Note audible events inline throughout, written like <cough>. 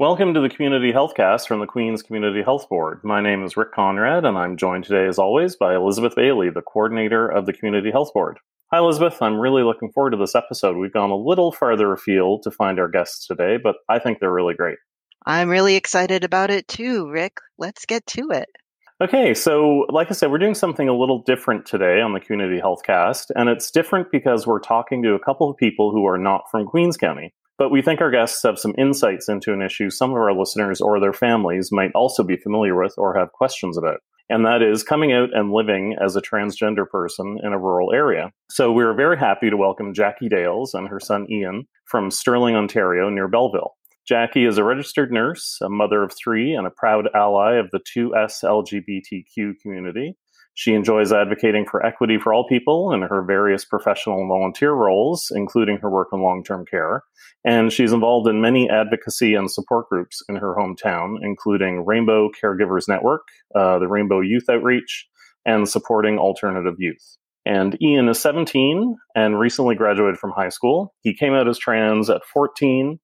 Welcome to the Community Healthcast from the Queen's Community Health Board. My name is Rick Conrad, and I'm joined today, as always, by Elizabeth Bailey, the coordinator of the Community Health Board. Hi, Elizabeth. I'm really looking forward to this episode. We've gone a little farther afield to find our guests today, but I think they're really great. I'm really excited about it too, Rick. Let's get to it. Okay, so like I said, we're doing something a little different today on the Community Health Cast, and it's different because we're talking to a couple of people who are not from Queens County. But we think our guests have some insights into an issue some of our listeners or their families might also be familiar with or have questions about. And that is coming out and living as a transgender person in a rural area. So we're very happy to welcome Jackie Dales and her son Ian from Stirling, Ontario, near Belleville. Jackie is a registered nurse, a mother of three, and a proud ally of the 2S LGBTQ community. She enjoys advocating for equity for all people in her various professional and volunteer roles, including her work in long term care. And she's involved in many advocacy and support groups in her hometown, including Rainbow Caregivers Network, uh, the Rainbow Youth Outreach, and supporting alternative youth. And Ian is 17 and recently graduated from high school. He came out as trans at 14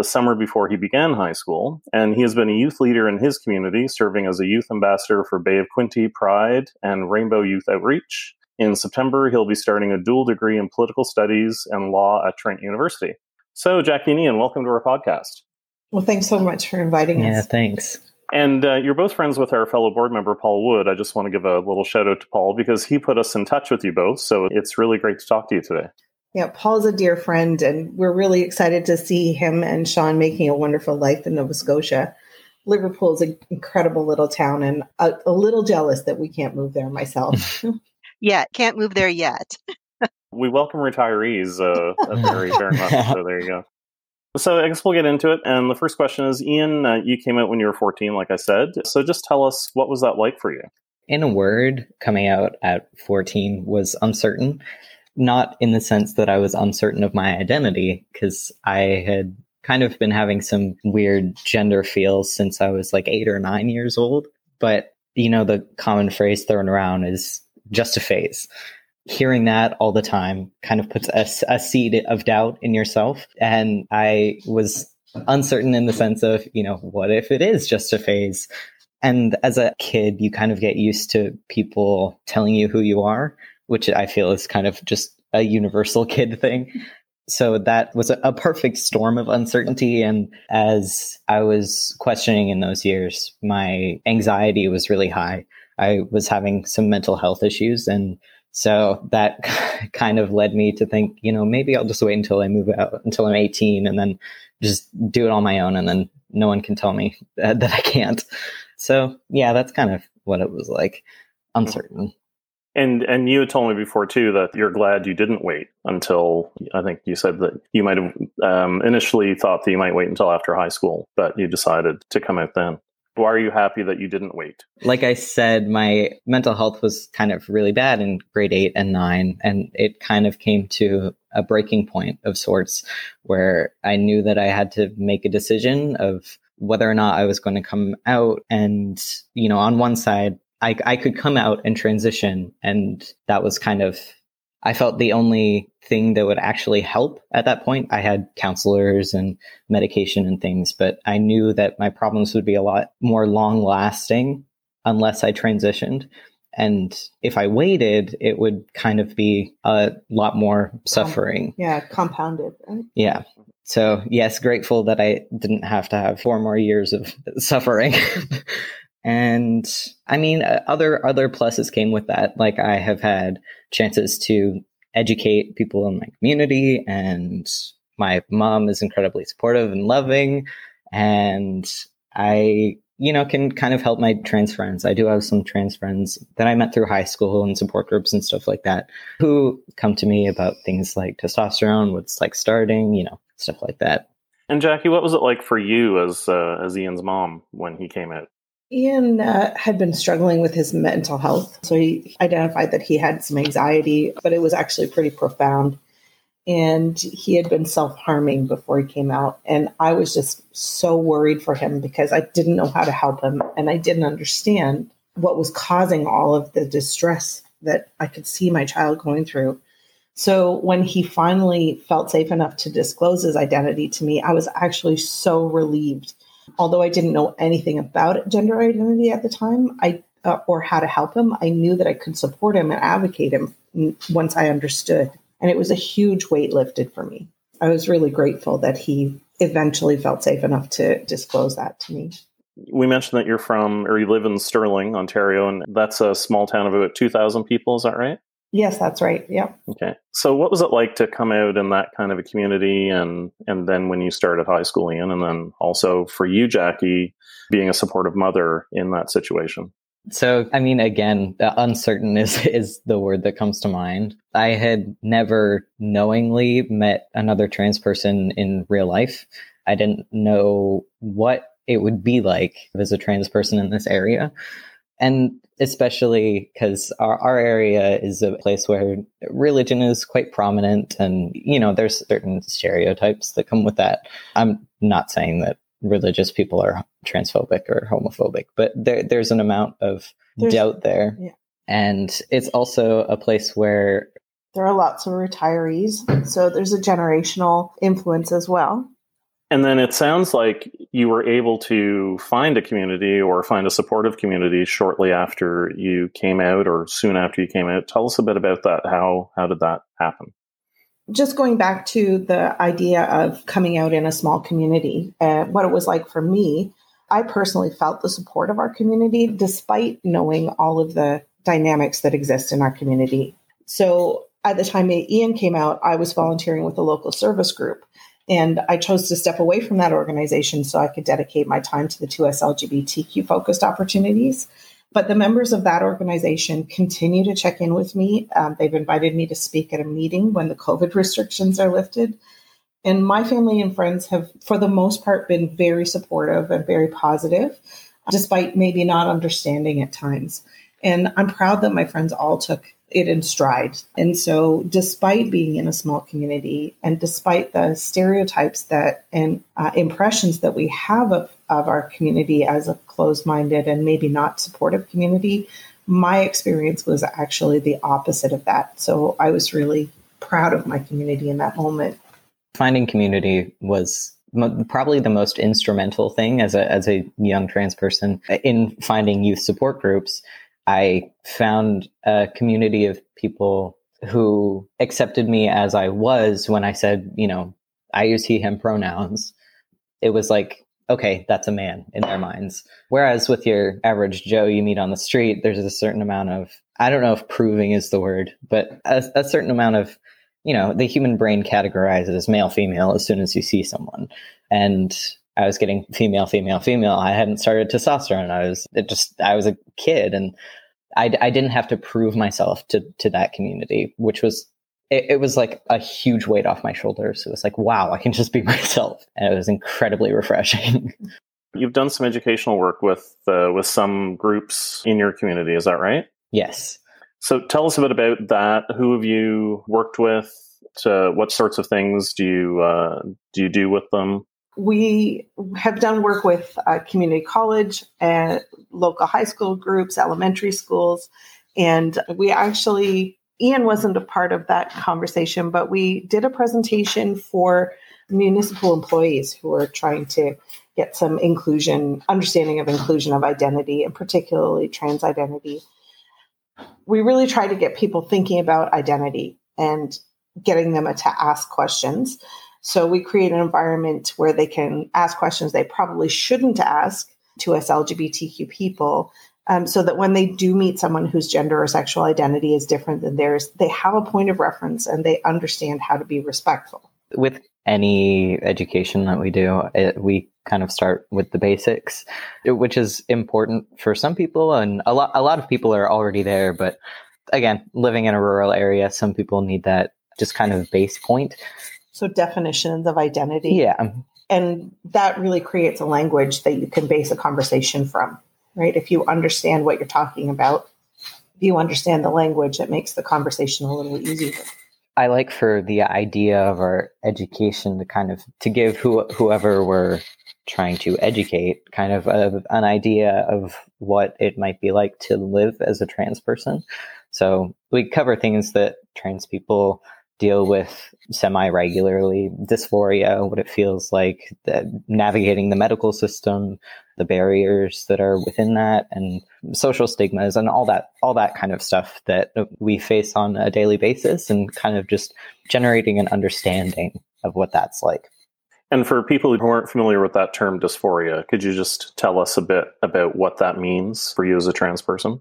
the summer before he began high school, and he has been a youth leader in his community, serving as a youth ambassador for Bay of Quinte Pride and Rainbow Youth Outreach. In September, he'll be starting a dual degree in political studies and law at Trent University. So, Jackie and Ian, welcome to our podcast. Well, thanks so much for inviting yeah, us. Yeah, thanks. And uh, you're both friends with our fellow board member, Paul Wood. I just want to give a little shout out to Paul because he put us in touch with you both. So it's really great to talk to you today. Yeah, Paul's a dear friend, and we're really excited to see him and Sean making a wonderful life in Nova Scotia. Liverpool is an incredible little town, and a, a little jealous that we can't move there myself. <laughs> yeah, can't move there yet. we welcome retirees uh, very, very much. So there you go. So I guess we'll get into it. And the first question is, Ian, uh, you came out when you were 14, like I said. So just tell us, what was that like for you? In a word, coming out at 14 was uncertain not in the sense that I was uncertain of my identity, because I had kind of been having some weird gender feels since I was like eight or nine years old. But, you know, the common phrase thrown around is just a phase. Hearing that all the time kind of puts a, a seed of doubt in yourself. And I was uncertain in the sense of, you know, what if it is just a phase? And as a kid, you kind of get used to people telling you who you are which I feel is kind of just a universal <laughs> kid thing. So that was a, a, perfect storm of uncertainty. And as I was questioning in those years, my anxiety was really high. I was having some mental health issues. And so that <laughs> kind of led me to think, you know, maybe I'll just wait until I move out, until I'm 18, and then just do it on my own. And then no one can tell me that, <laughs> that I can't. So yeah, that's kind of what it was like uncertain. And and you had told me before too that you're glad you didn't wait until I think you said that you might have um, initially thought that you might wait until after high school, but you decided to come out then. Why are you happy that you didn't wait? Like I said, my mental health was kind of really bad in grade eight and nine, and it kind of came to a breaking point of sorts where I knew that I had to make a decision of whether or not I was going to come out. And, you know, on one side, I, I could come out and transition. And that was kind of, I felt the only thing that would actually help at that point. I had counselors and medication and things, but I knew that my problems would be a lot more long lasting unless I transitioned. And if I waited, it would kind of be a lot more suffering. yeah, compounded. Right? Yeah. So, yes, grateful that I didn't have to have four more years of <laughs> suffering. <laughs> And I mean, uh, other other pluses came with that. Like I have had chances to educate people in my community, and my mom is incredibly supportive and loving, and I you know can kind of help my trans friends. I do have some trans friends that I met through high school and support groups and stuff like that who come to me about things like testosterone, what's like starting, you know, stuff like that. And Jackie, what was it like for you as uh, as Ian's mom when he came out? Ian uh, had been struggling with his mental health. So he identified that he had some anxiety, but it was actually pretty profound. And he had been self harming before he came out. And I was just so worried for him because I didn't know how to help him and I didn't understand what was causing all of the distress that I could see my child going through. So when he finally felt safe enough to disclose his identity to me, I was actually so relieved Although I didn't know anything about gender identity at the time, I uh, or how to help him, I knew that I could support him and advocate him once I understood. And it was a huge weight lifted for me. I was really grateful that he eventually felt safe enough to disclose that to me. We mentioned that you're from, or you live in Stirling, Ontario, and that's a small town of about 2,000 people. Is that right? Yes, that's right. Yeah. Okay. So, what was it like to come out in that kind of a community, and and then when you started high school, Ian, and then also for you, Jackie, being a supportive mother in that situation? So, I mean, again, uncertain is, <laughs> is the word that comes to mind. I had never knowingly met another trans person in real life. I didn't know what it would be like as a trans person in this area. And especially because our, our area is a place where religion is quite prominent and, you know, there's certain stereotypes that come with that. I'm not saying that religious people are transphobic or homophobic, but there, there's an amount of there's, doubt there. Yeah. And it's also a place where there are lots of retirees. So there's a generational influence as well. And then it sounds like you were able to find a community or find a supportive community shortly after you came out or soon after you came out. Tell us a bit about that. How how did that happen? just going back to the idea of coming out in a small community, uh, what it was like for me, I personally felt the support of our community despite knowing all of the dynamics that exist in our community. So at the time Ian came out, I was volunteering with a local service group. And I chose to step away from that organization so I could dedicate my time to the 2S LGBTQ focused opportunities. But the members of that organization continue to check in with me. Um, they've invited me to speak at a meeting when the COVID restrictions are lifted. And my family and friends have, for the most part, been very supportive and very positive, despite maybe not understanding at times. And I'm proud that my friends all took it in stride. And so, despite being in a small community and despite the stereotypes that and uh, impressions that we have of, of our community as a closed minded and maybe not supportive community, my experience was actually the opposite of that. So, I was really proud of my community in that moment. Finding community was probably the most instrumental thing as a as a young trans person in finding youth support groups I found a community of people who accepted me as I was when I said, you know, I use he, him pronouns. It was like, okay, that's a man in their minds. Whereas with your average Joe you meet on the street, there's a certain amount of, I don't know if proving is the word, but a, a certain amount of, you know, the human brain categorizes as male, female as soon as you see someone. And I was getting female, female, female. I hadn't started testosterone. I was it just I was a kid, and I, I didn't have to prove myself to to that community, which was it, it, was like a huge weight off my shoulders. It was like, wow, I can just be <laughs> myself, and it was incredibly refreshing. You've done some educational work with uh, with some groups in your community, is that right? Yes. So tell us a bit about that. Who have you worked with? To, what sorts of things do you uh, do you do with them? We have done work with uh, community college and local high school groups, elementary schools, and we actually Ian wasn't a part of that conversation, but we did a presentation for municipal employees who are trying to get some inclusion, understanding of inclusion of identity, and particularly trans identity. We really try to get people thinking about identity and getting them to ask questions so we create an environment where they can ask questions they probably shouldn't ask to us LGBTQ people. Um, so that when they do meet someone whose gender or sexual identity is different than theirs, they have a point of reference and they understand how to be respectful. With any education that we do, it, we kind of start with the basics, which is important for some people, and a lot a lot of people are already there. But again, living in a rural area, some people need that just kind of base point. So definitions of identity. Yeah. And that really creates a language that you can base a conversation from, right? If you understand what you're talking about, if you understand the language, it makes the conversation a little easier. I like for the idea of our education to kind of to give who, whoever we're trying to educate kind of a, an idea of what it might be like to live as a trans person. So we cover things that trans people deal with semi regularly dysphoria, what it feels like, the, navigating the medical system, the barriers that are within that, and social stigmas, and all that, all that kind of stuff that we face on a daily basis, and kind of just generating an understanding of what that's like. And for people who aren't familiar with that term dysphoria, could you just tell us a bit about what that means for you as a trans person?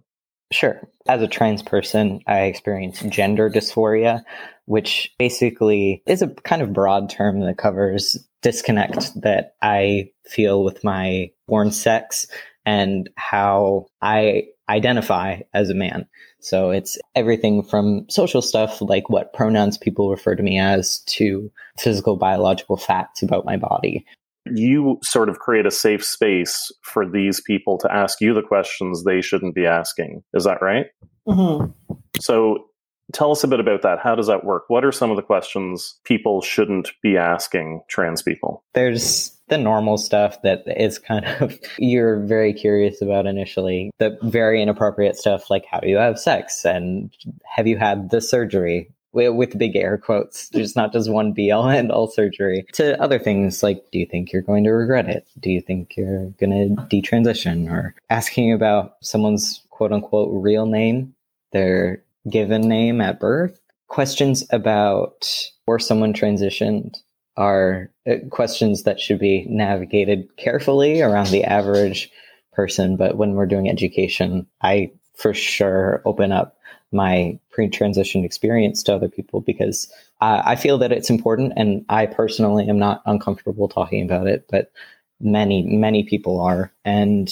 Sure. As a trans person, I experience gender dysphoria, which basically is a kind of broad term that covers disconnect that I feel with my born sex and how I identify as a man. So it's everything from social stuff like what pronouns people refer to me as to physical biological facts about my body. You sort of create a safe space for these people to ask you the questions they shouldn't be asking. Is that right? Mm-hmm. So tell us a bit about that. How does that work? What are some of the questions people shouldn't be asking trans people? There's the normal stuff that is kind of <laughs> you're very curious about initially. The very inappropriate stuff like how do you have sex and have you had the surgery? With big air quotes, <laughs> there's not just one be all end all surgery. To other things like, do you think you're going to regret it? Do you think you're going to detransition? Or asking about someone's quote unquote real name, their given name at birth. Questions about or someone transitioned are uh, questions that should be navigated carefully around the average person. But when we're doing education, I for sure open up my pre-transition experience to other people because uh, I feel that it's important, and I personally am not uncomfortable talking about it, but many many people are, and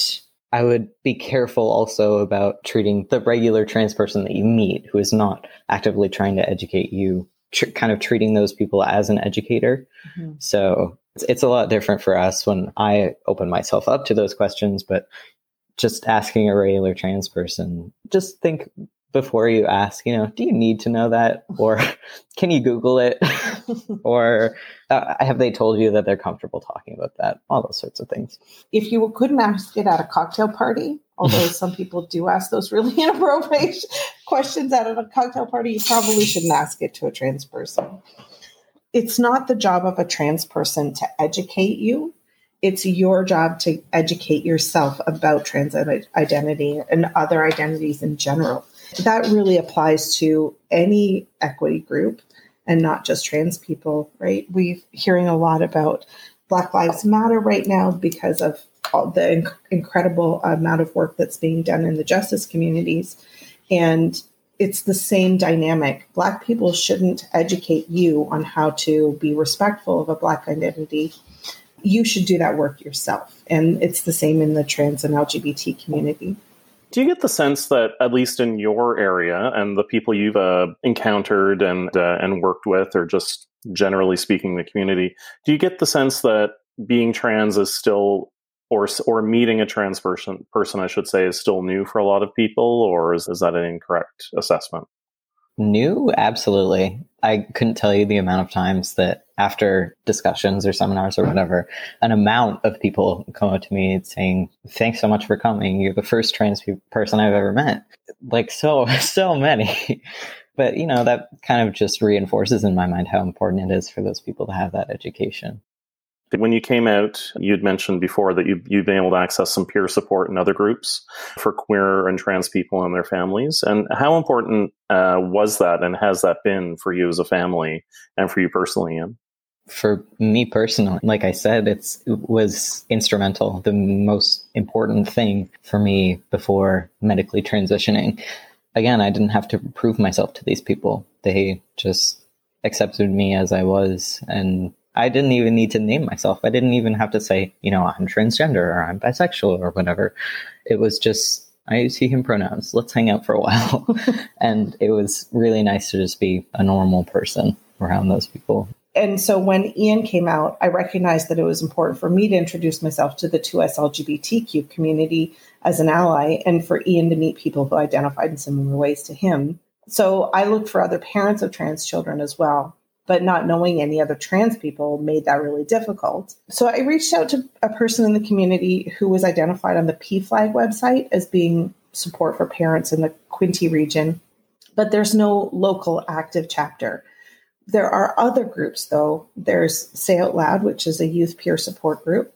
I would be careful also about treating the regular trans person that you meet who is not actively trying to educate you tr- kind of treating those people as an educator. Mm-hmm. So it's, it's a lot different for us when I open myself up to those questions, but just asking a regular trans person, just think before you ask, you know, do you need to know that? Or <laughs> can you Google it? <laughs> or uh, have they told you that they're comfortable talking about that? All those sorts of things. If you couldn't ask it at a cocktail party, although some people do ask those really <laughs> inappropriate questions at a cocktail party, you probably shouldn't ask it to a trans person. It's not the job of a trans person to educate you. It's your job to educate yourself about trans identity and other identities in general. That really applies to any equity group and not just trans people, right? We're hearing a lot about Black Lives Matter right now because of all the inc- incredible amount of work that's being done in the justice communities. And it's the same dynamic. Black people shouldn't educate you on how to be respectful of a Black identity. You should do that work yourself. And it's the same in the trans and LGBT community. Do you get the sense that, at least in your area and the people you've uh, encountered and uh, and worked with, or just generally speaking, the community, do you get the sense that being trans is still or or meeting a trans person person I should say is still new for a lot of people or is, is that an incorrect assessment? New, absolutely. I couldn't tell you the amount of times that after discussions or seminars or whatever, an amount of people come up to me saying, "Thanks so much for coming. You're the first trans person I've ever met." Like so, <laughs> so many. but you know that kind of just reinforces in my mind how important it is for those people to have that education. When you came out, you'd mentioned before that you, you've been able to access some peer support in other groups for queer and trans people and their families. And how important uh, was that and has that been for you as a family and for you personally, Ian? For me personally, like I said, it was instrumental, the most important thing for me before medically transitioning. Again, I didn't have to prove myself to these people. They just accepted me as I was and I didn't even need to name myself. I didn't even have to say, you know, I'm transgender or I'm bisexual or whatever. It was just, I use he, him pronouns. Let's hang out for a while. <laughs> and it was really nice to just be a normal person around those people. And so when Ian came out, I recognized that it was important for me to introduce myself to the 2S LGBTQ community as an ally and for Ian to meet people who identified in similar ways to him. So I looked for other parents of trans children as well but not knowing any other trans people made that really difficult. So I reached out to a person in the community who was identified on the PFLAG website as being support for parents in the Quinte region, but there's no local active chapter. There are other groups, though. There's Say Out Loud, which is a youth peer support group.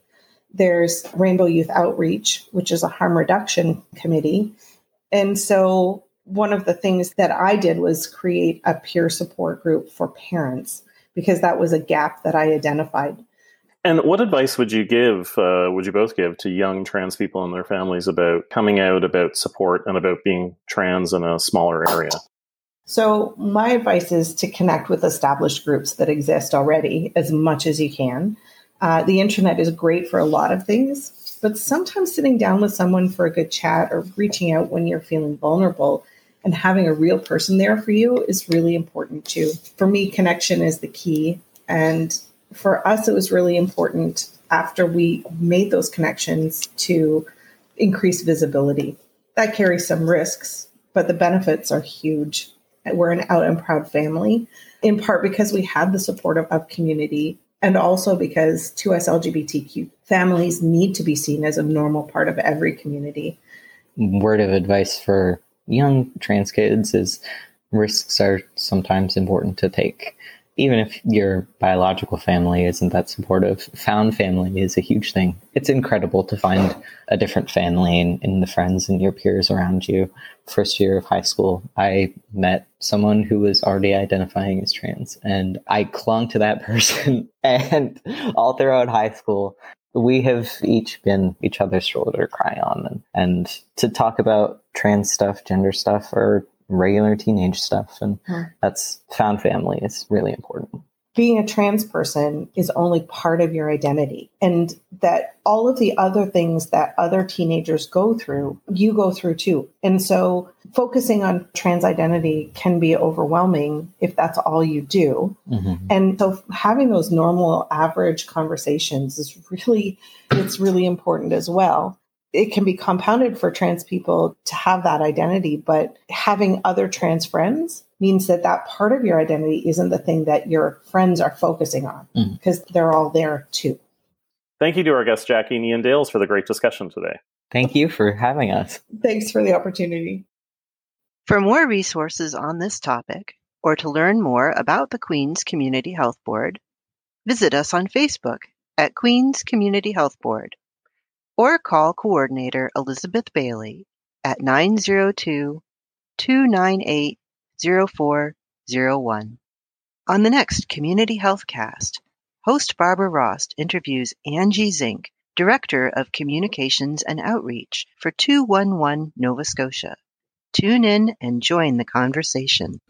There's Rainbow Youth Outreach, which is a harm reduction committee. And so, one of the things that I did was create a peer support group for parents because that was a gap that I identified. And what advice would you give, uh, would you both give to young trans people and their families about coming out, about support, and about being trans in a smaller area? So, my advice is to connect with established groups that exist already as much as you can. Uh, the internet is great for a lot of things, but sometimes sitting down with someone for a good chat or reaching out when you're feeling vulnerable and having a real person there for you is really important too. For me, connection is the key. And for us, it was really important after we made those connections to increase visibility. That carries some risks, but the benefits are huge. We're an out and proud family, in part because we have the support of, of community and also because 2S LGBTQ families need to be seen as a normal part of every community. Word of advice for young trans kids is risks are sometimes important to take even if your biological family isn't that supportive, found family is a huge thing. It's incredible to find a different family in, the friends and your peers around you. First year of high school, I met someone who was already identifying as trans, and I clung to that <laughs> person. and all throughout high school, we have each been each other's shoulder cry on and, and to talk about trans stuff, gender stuff, or regular teenage stuff. And hmm. that's found family is really important. Being a trans person is only part of your identity, and that all of the other things that other teenagers go through, you go through too. And so, focusing on trans identity can be overwhelming if that's all you do. Mm-hmm. And so, having those normal, average conversations is really, it's really important as well it can be compounded for trans people to have that identity, but having other trans friends means that that part of your identity isn't the thing that your friends are focusing on because mm. they're all there too. Thank you to our guests, Jackie and Ian Dales, for the great discussion today. Thank you for having us. Thanks for the opportunity. For more resources on this topic, or to learn more about the Queens Community Health Board, visit us on Facebook at Queens Community Health Board or call Coordinator Elizabeth Bailey at 902-298-0401. On the next Community Health Cast, host Barbara Rost interviews Angie Zink, Director of Communications and Outreach for 211 Nova Scotia. Tune in and join the conversation.